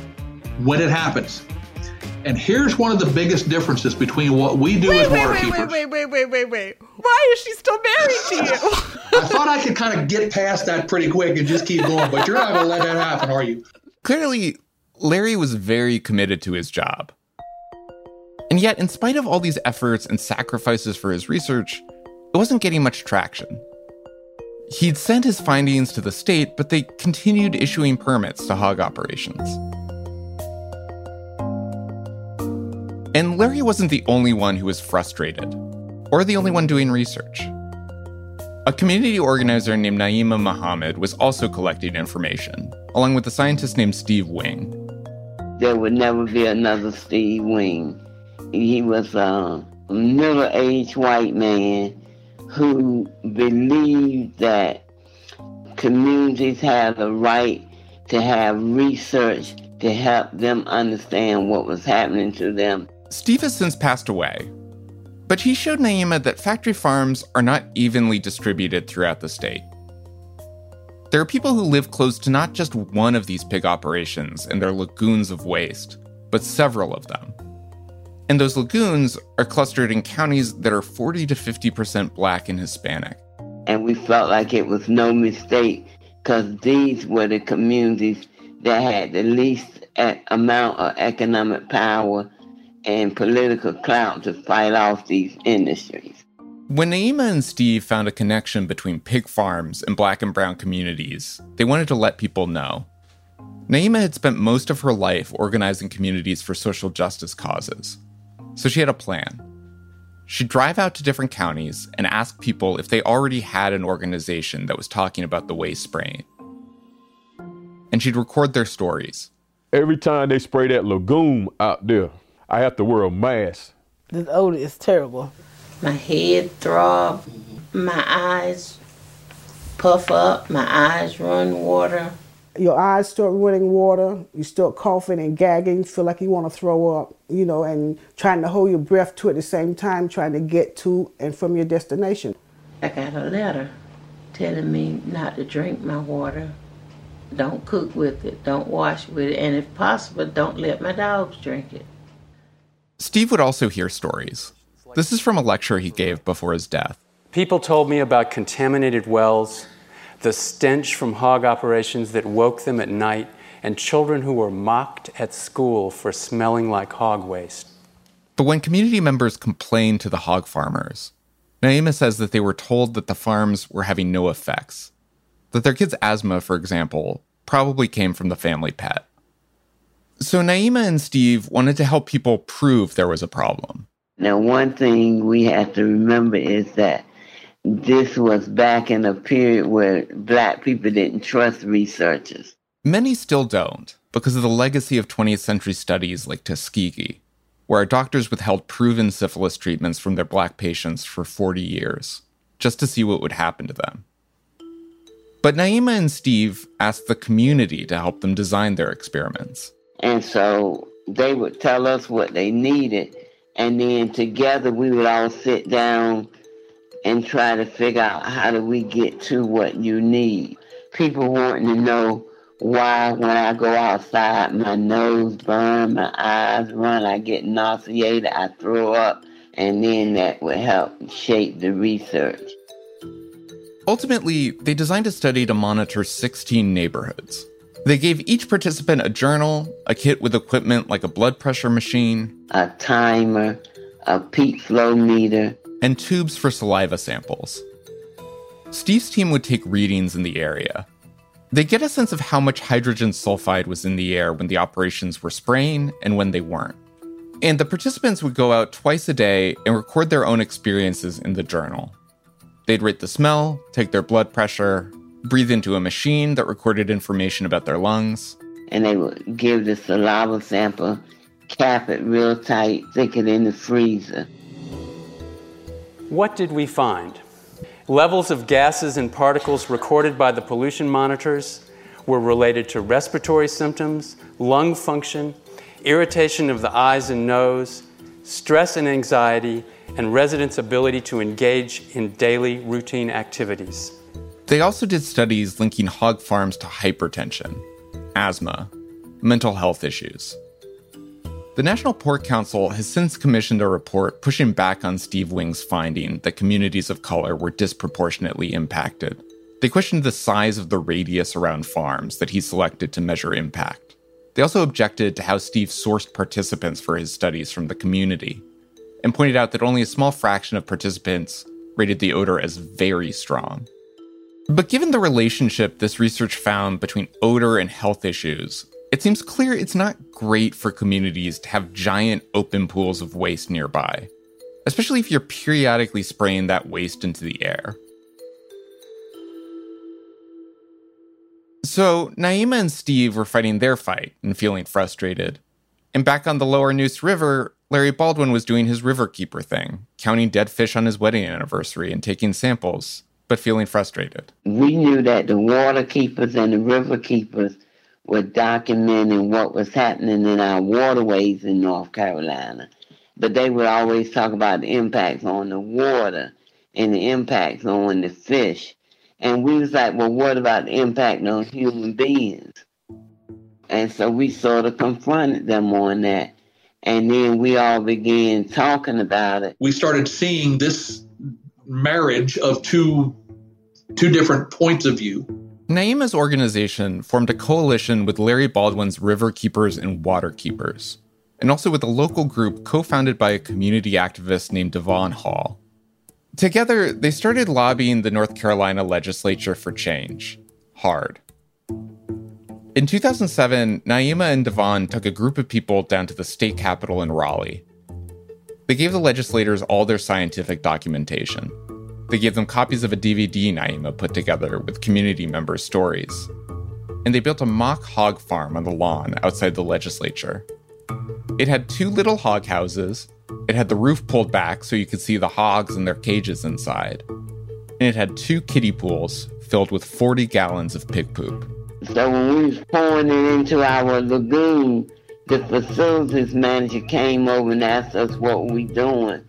Speaker 6: when it happens. And here's one of the biggest differences between what we do
Speaker 7: Wait,
Speaker 6: as
Speaker 7: wait,
Speaker 6: water
Speaker 7: wait,
Speaker 6: keepers.
Speaker 7: wait, wait, wait, wait, wait, wait. Why is she still married to you?
Speaker 6: I thought I could kind of get past that pretty quick and just keep going, but you're not going to let that happen, are you?
Speaker 2: Clearly, Larry was very committed to his job. And yet, in spite of all these efforts and sacrifices for his research, it wasn't getting much traction. He'd sent his findings to the state, but they continued issuing permits to hog operations. And Larry wasn't the only one who was frustrated, or the only one doing research. A community organizer named Naima Muhammad was also collecting information, along with a scientist named Steve Wing.
Speaker 8: There would never be another Steve Wing. He was a middle aged white man who believed that communities had a right to have research to help them understand what was happening to them.
Speaker 2: Steve has since passed away, but he showed Naima that factory farms are not evenly distributed throughout the state. There are people who live close to not just one of these pig operations and their lagoons of waste, but several of them. And those lagoons are clustered in counties that are 40 to 50% black and Hispanic.
Speaker 8: And we felt like it was no mistake because these were the communities that had the least amount of economic power and political clout to fight off these industries.
Speaker 2: When Naima and Steve found a connection between pig farms and black and brown communities, they wanted to let people know. Naima had spent most of her life organizing communities for social justice causes, so she had a plan. She'd drive out to different counties and ask people if they already had an organization that was talking about the waste spraying. And she'd record their stories.
Speaker 9: Every time they spray that lagoon out there, I have to wear a mask.
Speaker 5: This odor is terrible.
Speaker 10: My head throb, my eyes puff up, my eyes run water.
Speaker 11: Your eyes start running water, you start coughing and gagging, feel like you want to throw up, you know, and trying to hold your breath too at the same time, trying to get to and from your destination.
Speaker 10: I got a letter telling me not to drink my water, don't cook with it, don't wash with it, and if possible, don't let my dogs drink it.
Speaker 2: Steve would also hear stories. This is from a lecture he gave before his death.
Speaker 12: People told me about contaminated wells, the stench from hog operations that woke them at night, and children who were mocked at school for smelling like hog waste.
Speaker 2: But when community members complained to the hog farmers, Naima says that they were told that the farms were having no effects, that their kids' asthma, for example, probably came from the family pet. So Naima and Steve wanted to help people prove there was a problem.
Speaker 8: Now, one thing we have to remember is that this was back in a period where black people didn't trust researchers.
Speaker 2: Many still don't because of the legacy of 20th century studies like Tuskegee, where doctors withheld proven syphilis treatments from their black patients for 40 years just to see what would happen to them. But Naima and Steve asked the community to help them design their experiments.
Speaker 8: And so they would tell us what they needed, and then together we would all sit down and try to figure out how do we get to what you need. People wanting to know why when I go outside my nose burn, my eyes run, I get nauseated, I throw up, and then that would help shape the research.
Speaker 2: Ultimately, they designed a study to monitor 16 neighborhoods. They gave each participant a journal, a kit with equipment like a blood pressure machine,
Speaker 8: a timer, a peak flow meter,
Speaker 2: and tubes for saliva samples. Steve's team would take readings in the area. They get a sense of how much hydrogen sulfide was in the air when the operations were spraying and when they weren't. And the participants would go out twice a day and record their own experiences in the journal. They'd rate the smell, take their blood pressure, breathe into a machine that recorded information about their lungs.
Speaker 8: And they would give the saliva sample, cap it real tight, stick it in the freezer.
Speaker 12: What did we find? Levels of gases and particles recorded by the pollution monitors were related to respiratory symptoms, lung function, irritation of the eyes and nose, stress and anxiety, and residents' ability to engage in daily routine activities.
Speaker 2: They also did studies linking hog farms to hypertension, asthma, mental health issues. The National Pork Council has since commissioned a report pushing back on Steve Wing's finding that communities of color were disproportionately impacted. They questioned the size of the radius around farms that he selected to measure impact. They also objected to how Steve sourced participants for his studies from the community and pointed out that only a small fraction of participants rated the odor as very strong. But given the relationship this research found between odor and health issues, it seems clear it's not great for communities to have giant open pools of waste nearby, especially if you're periodically spraying that waste into the air. So Naima and Steve were fighting their fight and feeling frustrated. And back on the lower Neuse River, Larry Baldwin was doing his riverkeeper thing, counting dead fish on his wedding anniversary and taking samples, but feeling frustrated.
Speaker 8: We knew that the water keepers and the river keepers were documenting what was happening in our waterways in North Carolina. But they would always talk about the impacts on the water and the impacts on the fish. And we was like, well, what about the impact on human beings? And so we sort of confronted them on that. And then we all began talking about it.
Speaker 6: We started seeing this marriage of two two different points of view.
Speaker 2: Naima's organization formed a coalition with Larry Baldwin's River Keepers and Water Keepers, and also with a local group co founded by a community activist named Devon Hall. Together, they started lobbying the North Carolina legislature for change. Hard. In 2007, Naima and Devon took a group of people down to the state capitol in Raleigh. They gave the legislators all their scientific documentation. They gave them copies of a DVD Naima put together with community members' stories. And they built a mock hog farm on the lawn outside the legislature. It had two little hog houses, it had the roof pulled back so you could see the hogs and their cages inside. And it had two kiddie pools filled with 40 gallons of pig poop.
Speaker 8: So when we was pouring it into our lagoon, the facilities manager came over and asked us what we doing.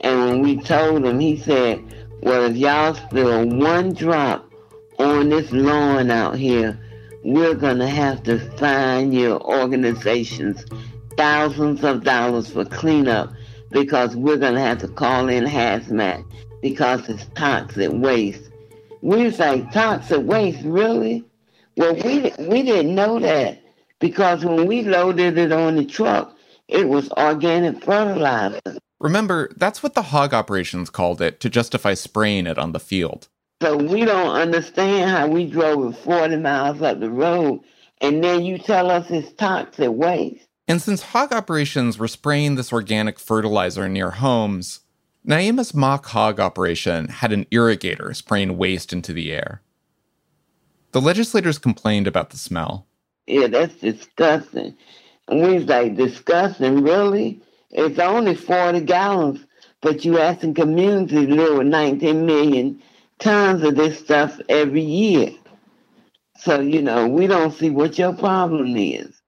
Speaker 8: And when we told him, he said, well, if y'all spill one drop on this lawn out here, we're going to have to fine your organizations thousands of dollars for cleanup because we're going to have to call in hazmat because it's toxic waste. We like, toxic waste, really? Well, we, we didn't know that because when we loaded it on the truck, it was organic fertilizer.
Speaker 2: Remember, that's what the hog operations called it to justify spraying it on the field.
Speaker 8: So we don't understand how we drove 40 miles up the road and then you tell us it's toxic waste.
Speaker 2: And since hog operations were spraying this organic fertilizer near homes, Naima's mock hog operation had an irrigator spraying waste into the air. The legislators complained about the smell.
Speaker 8: Yeah, that's disgusting. And we was like, disgusting, really? It's only 40 gallons, but you asking communities to live with 19 million tons of this stuff every year. So, you know, we don't see what your problem is.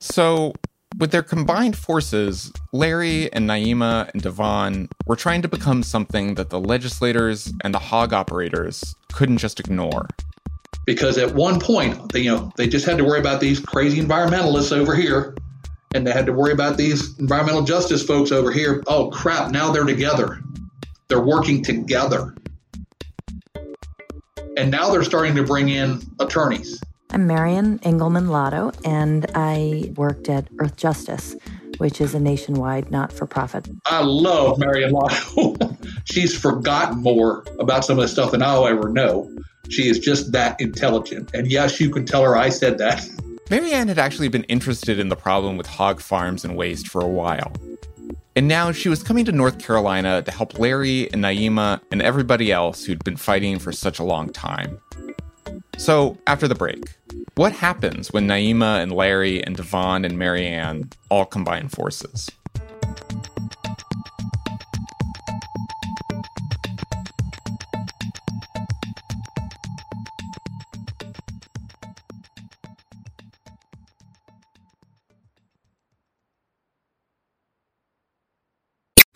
Speaker 2: So, with their combined forces, Larry and Naima and Devon were trying to become something that the legislators and the hog operators couldn't just ignore.
Speaker 6: Because at one point, they, you know, they just had to worry about these crazy environmentalists over here, and they had to worry about these environmental justice folks over here. Oh crap! Now they're together. They're working together, and now they're starting to bring in attorneys
Speaker 13: I'm Marianne Engelman Lado, and I worked at Earthjustice, which is a nationwide not for profit.
Speaker 6: I love Marianne Lado. She's forgotten more about some of the stuff than I'll ever know. She is just that intelligent. And yes, you can tell her I said that.
Speaker 2: Marianne had actually been interested in the problem with hog farms and waste for a while. And now she was coming to North Carolina to help Larry and Naima and everybody else who'd been fighting for such a long time. So, after the break, what happens when Naima and Larry and Devon and Marianne all combine forces?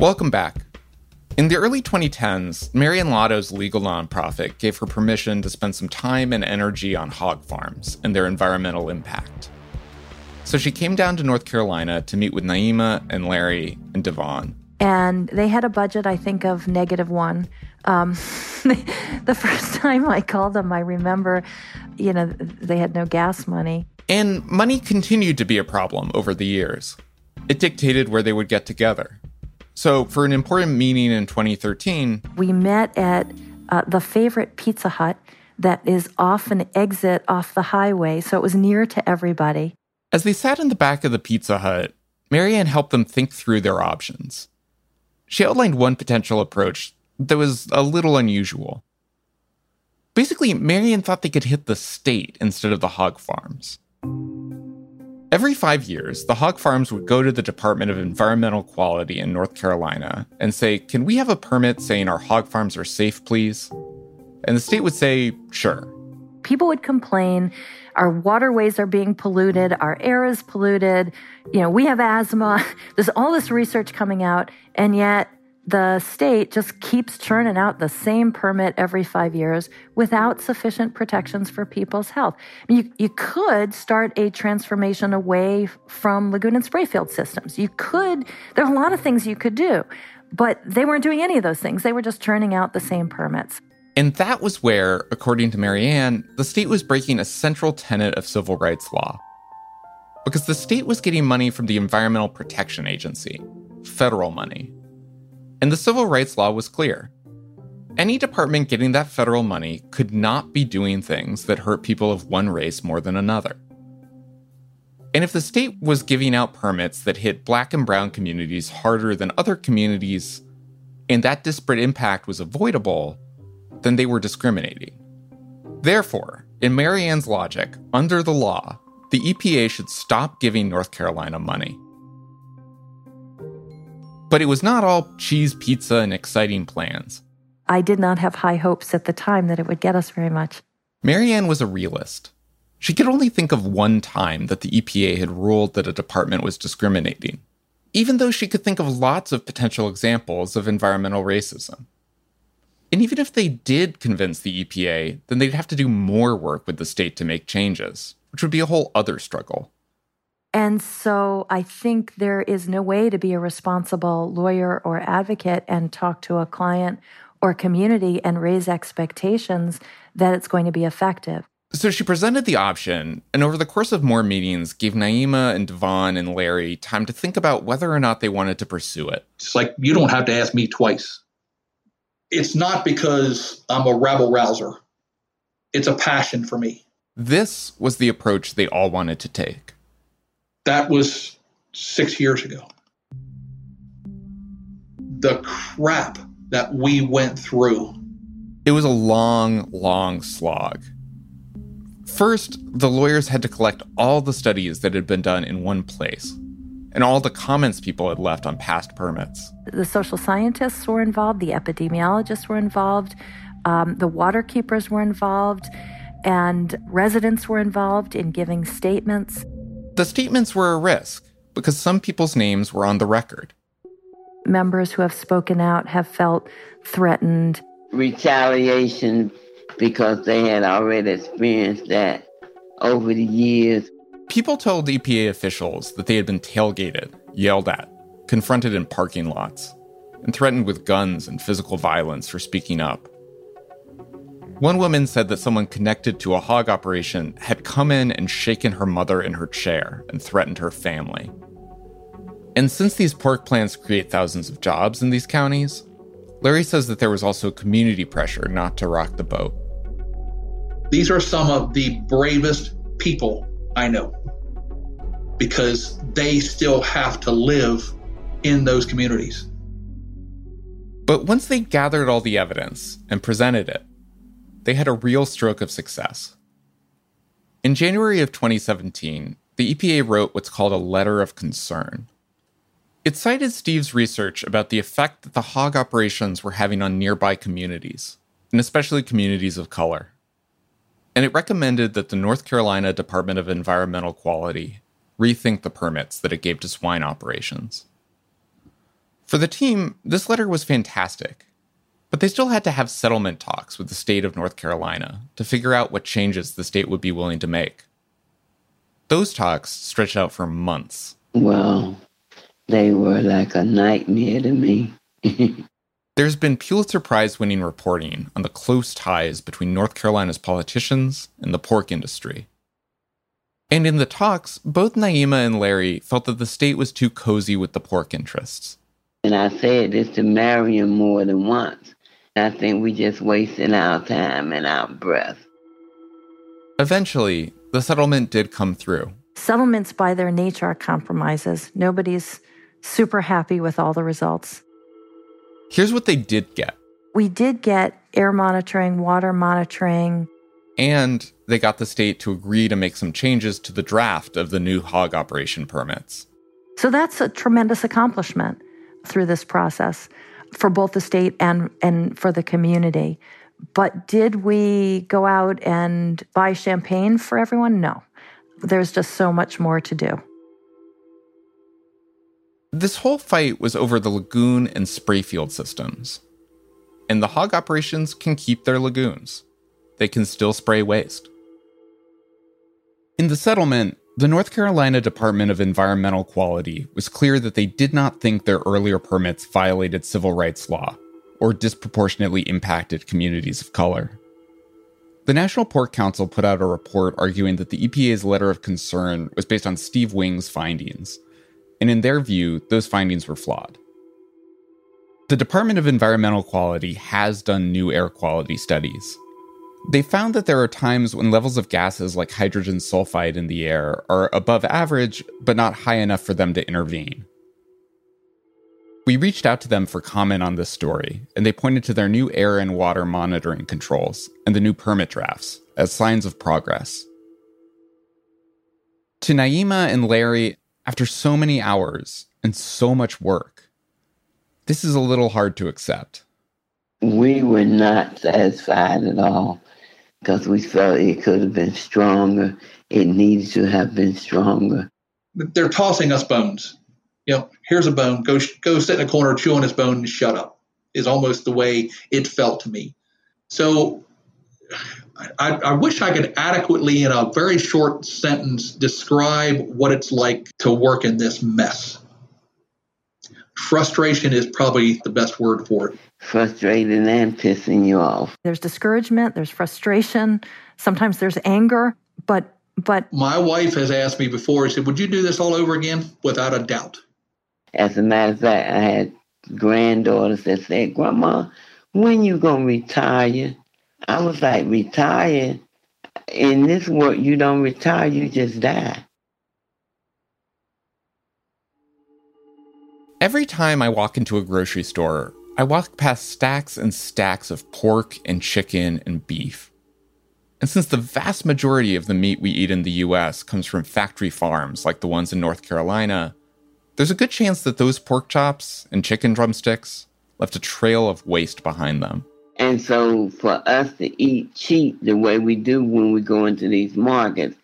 Speaker 2: Welcome back. In the early 2010s, Marianne Lado's legal nonprofit gave her permission to spend some time and energy on hog farms and their environmental impact. So she came down to North Carolina to meet with Naima and Larry and Devon.
Speaker 13: And they had a budget, I think, of negative one. Um, the first time I called them, I remember, you know, they had no gas money.
Speaker 2: And money continued to be a problem over the years. It dictated where they would get together. So, for an important meeting in 2013,
Speaker 13: we met at uh, the favorite Pizza Hut that is off an exit off the highway, so it was near to everybody.
Speaker 2: As they sat in the back of the Pizza Hut, Marianne helped them think through their options. She outlined one potential approach that was a little unusual. Basically, Marianne thought they could hit the state instead of the hog farms. Every five years, the hog farms would go to the Department of Environmental Quality in North Carolina and say, Can we have a permit saying our hog farms are safe, please? And the state would say, Sure.
Speaker 13: People would complain our waterways are being polluted, our air is polluted, you know, we have asthma. There's all this research coming out, and yet the state just keeps churning out the same permit every five years without sufficient protections for people's health. You, you could start a transformation away from lagoon and sprayfield systems. You could, there are a lot of things you could do, but they weren't doing any of those things. They were just churning out the same permits.
Speaker 2: And that was where, according to Marianne, the state was breaking a central tenet of civil rights law. Because the state was getting money from the Environmental Protection Agency, federal money. And the civil rights law was clear. Any department getting that federal money could not be doing things that hurt people of one race more than another. And if the state was giving out permits that hit black and brown communities harder than other communities, and that disparate impact was avoidable, then they were discriminating. Therefore, in Marianne's logic, under the law, the EPA should stop giving North Carolina money. But it was not all cheese, pizza, and exciting plans.
Speaker 13: I did not have high hopes at the time that it would get us very much.
Speaker 2: Marianne was a realist. She could only think of one time that the EPA had ruled that a department was discriminating, even though she could think of lots of potential examples of environmental racism. And even if they did convince the EPA, then they'd have to do more work with the state to make changes, which would be a whole other struggle.
Speaker 13: And so I think there is no way to be a responsible lawyer or advocate and talk to a client or community and raise expectations that it's going to be effective.
Speaker 2: So she presented the option, and over the course of more meetings, gave Naima and Devon and Larry time to think about whether or not they wanted to pursue it.
Speaker 6: It's like you don't have to ask me twice it's not because I'm a rabble rouser, It's a passion for me.
Speaker 2: This was the approach they all wanted to take.
Speaker 6: That was six years ago. The crap that we went through.
Speaker 2: It was a long, long slog. First, the lawyers had to collect all the studies that had been done in one place and all the comments people had left on past permits.
Speaker 13: The social scientists were involved, the epidemiologists were involved, um, the water keepers were involved, and residents were involved in giving statements.
Speaker 2: The statements were a risk because some people's names were on the record.
Speaker 13: Members who have spoken out have felt threatened.
Speaker 8: Retaliation because they had already experienced that over the years.
Speaker 2: People told EPA officials that they had been tailgated, yelled at, confronted in parking lots, and threatened with guns and physical violence for speaking up. One woman said that someone connected to a hog operation had come in and shaken her mother in her chair and threatened her family. And since these pork plants create thousands of jobs in these counties, Larry says that there was also community pressure not to rock the boat.
Speaker 6: These are some of the bravest people I know because they still have to live in those communities.
Speaker 2: But once they gathered all the evidence and presented it, they had a real stroke of success. In January of 2017, the EPA wrote what's called a letter of concern. It cited Steve's research about the effect that the hog operations were having on nearby communities, and especially communities of color and it recommended that the North Carolina Department of Environmental Quality rethink the permits that it gave to swine operations. For the team, this letter was fantastic, but they still had to have settlement talks with the state of North Carolina to figure out what changes the state would be willing to make. Those talks stretched out for months.
Speaker 8: Well, They were like a nightmare to me.
Speaker 2: There's been Pulitzer Prize winning reporting on the close ties between North Carolina's politicians and the pork industry. And in the talks, both Naima and Larry felt that the state was too cozy with the pork interests.
Speaker 8: And I said this to Marianne more than once. I think we just wasting our time and our breath.
Speaker 2: Eventually, the settlement did come through.
Speaker 13: Settlements, by their nature, are compromises. Nobody's super happy with all the results.
Speaker 2: Here's what they did get.
Speaker 13: We did get air monitoring, water monitoring.
Speaker 2: And they got the state to agree to make some changes to the draft of the new hog operation permits.
Speaker 13: So that's a tremendous accomplishment through this process for both the state and, and for the community. But did we go out and buy champagne for everyone? No. There's just so much more to do.
Speaker 2: This whole fight was over the lagoon and spray field systems. And the hog operations can keep their lagoons. They can still spray waste. In the settlement, the North Carolina Department of Environmental Quality was clear that they did not think their earlier permits violated civil rights law or disproportionately impacted communities of color. The National Pork Council put out a report arguing that the EPA's letter of concern was based on Steve Wing's findings, and in their view, those findings were flawed. The Department of Environmental Quality has done new air quality studies. They found that there are times when levels of gases like hydrogen sulfide in the air are above average, but not high enough for them to intervene. We reached out to them for comment on this story, and they pointed to their new air and water monitoring controls and the new permit drafts as signs of progress. To Naima and Larry, after so many hours and so much work, this is a little hard to accept.
Speaker 8: We were not satisfied at all because we felt it could have been stronger. It needed to have been stronger.
Speaker 6: They're tossing us bones. You know, here's a bone. Go go sit in a corner, chew on this bone, and shut up. Is almost the way it felt to me. So I, I, wish I could adequately, in a very short sentence, describe what it's like to work in this mess. Frustration is probably the best word for it.
Speaker 8: Frustrated and pissing you off.
Speaker 13: There's discouragement, there's frustration, sometimes there's anger, but but
Speaker 6: my wife has asked me before, she said, Would you do this all over again? Without a doubt.
Speaker 8: As a matter of fact, I had granddaughters that said, Grandma, when you gonna retire? I was like, retire? In this work, you don't retire, you just die.
Speaker 2: Every time I walk into a grocery store, I walk past stacks and stacks of pork and chicken and beef. And since the vast majority of the meat we eat in the US comes from factory farms like the ones in North Carolina, there's a good chance that those pork chops and chicken drumsticks left a trail of waste behind them.
Speaker 8: And so for us to eat cheap the way we do when we go into these markets,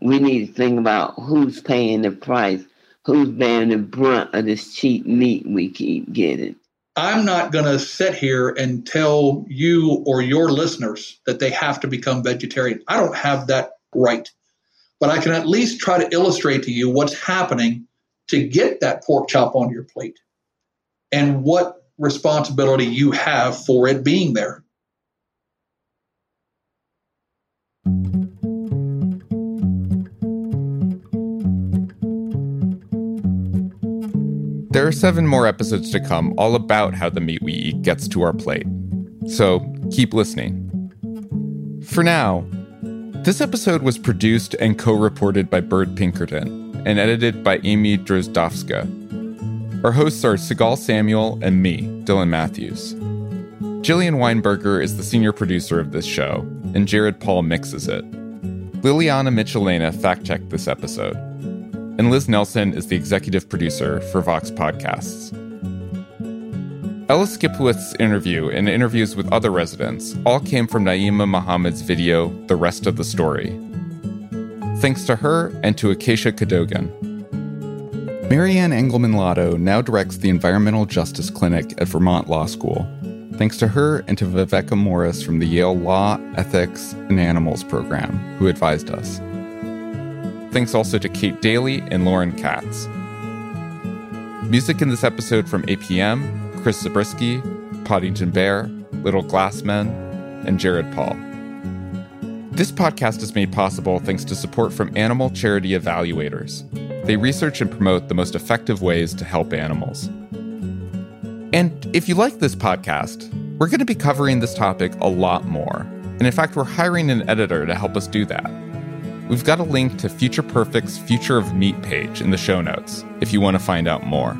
Speaker 8: we need to think about who's paying the price, who's bearing the brunt of this cheap meat we keep getting.
Speaker 6: I'm not going to sit here and tell you or your listeners that they have to become vegetarian. I don't have that right. But I can at least try to illustrate to you what's happening to get that pork chop on your plate and what responsibility you have for it being there.
Speaker 2: There are seven more episodes to come, all about how the meat we eat gets to our plate. So keep listening. For now, this episode was produced and co reported by Byrd Pinkerton and edited by Amy Drozdowska. Our hosts are Sigal Samuel and me, Dylan Matthews. Jillian Weinberger is the senior producer of this show, and Jared Paul mixes it. Liliana Michelena fact checked this episode. And Liz Nelson is the executive producer for Vox Podcasts. Ella Skipwith's interview and interviews with other residents all came from Naima Muhammad's video, The Rest of the Story. Thanks to her and to Acacia Cadogan. Marianne Engelman Lado now directs the Environmental Justice Clinic at Vermont Law School. Thanks to her and to Viveka Morris from the Yale Law, Ethics, and Animals program, who advised us. Thanks also to Kate Daly and Lauren Katz. Music in this episode from APM, Chris Zabriskie, Poddington Bear, Little Glassmen, and Jared Paul. This podcast is made possible thanks to support from animal charity evaluators. They research and promote the most effective ways to help animals. And if you like this podcast, we're going to be covering this topic a lot more. And in fact, we're hiring an editor to help us do that. We've got a link to Future Perfect's Future of Meat page in the show notes if you want to find out more.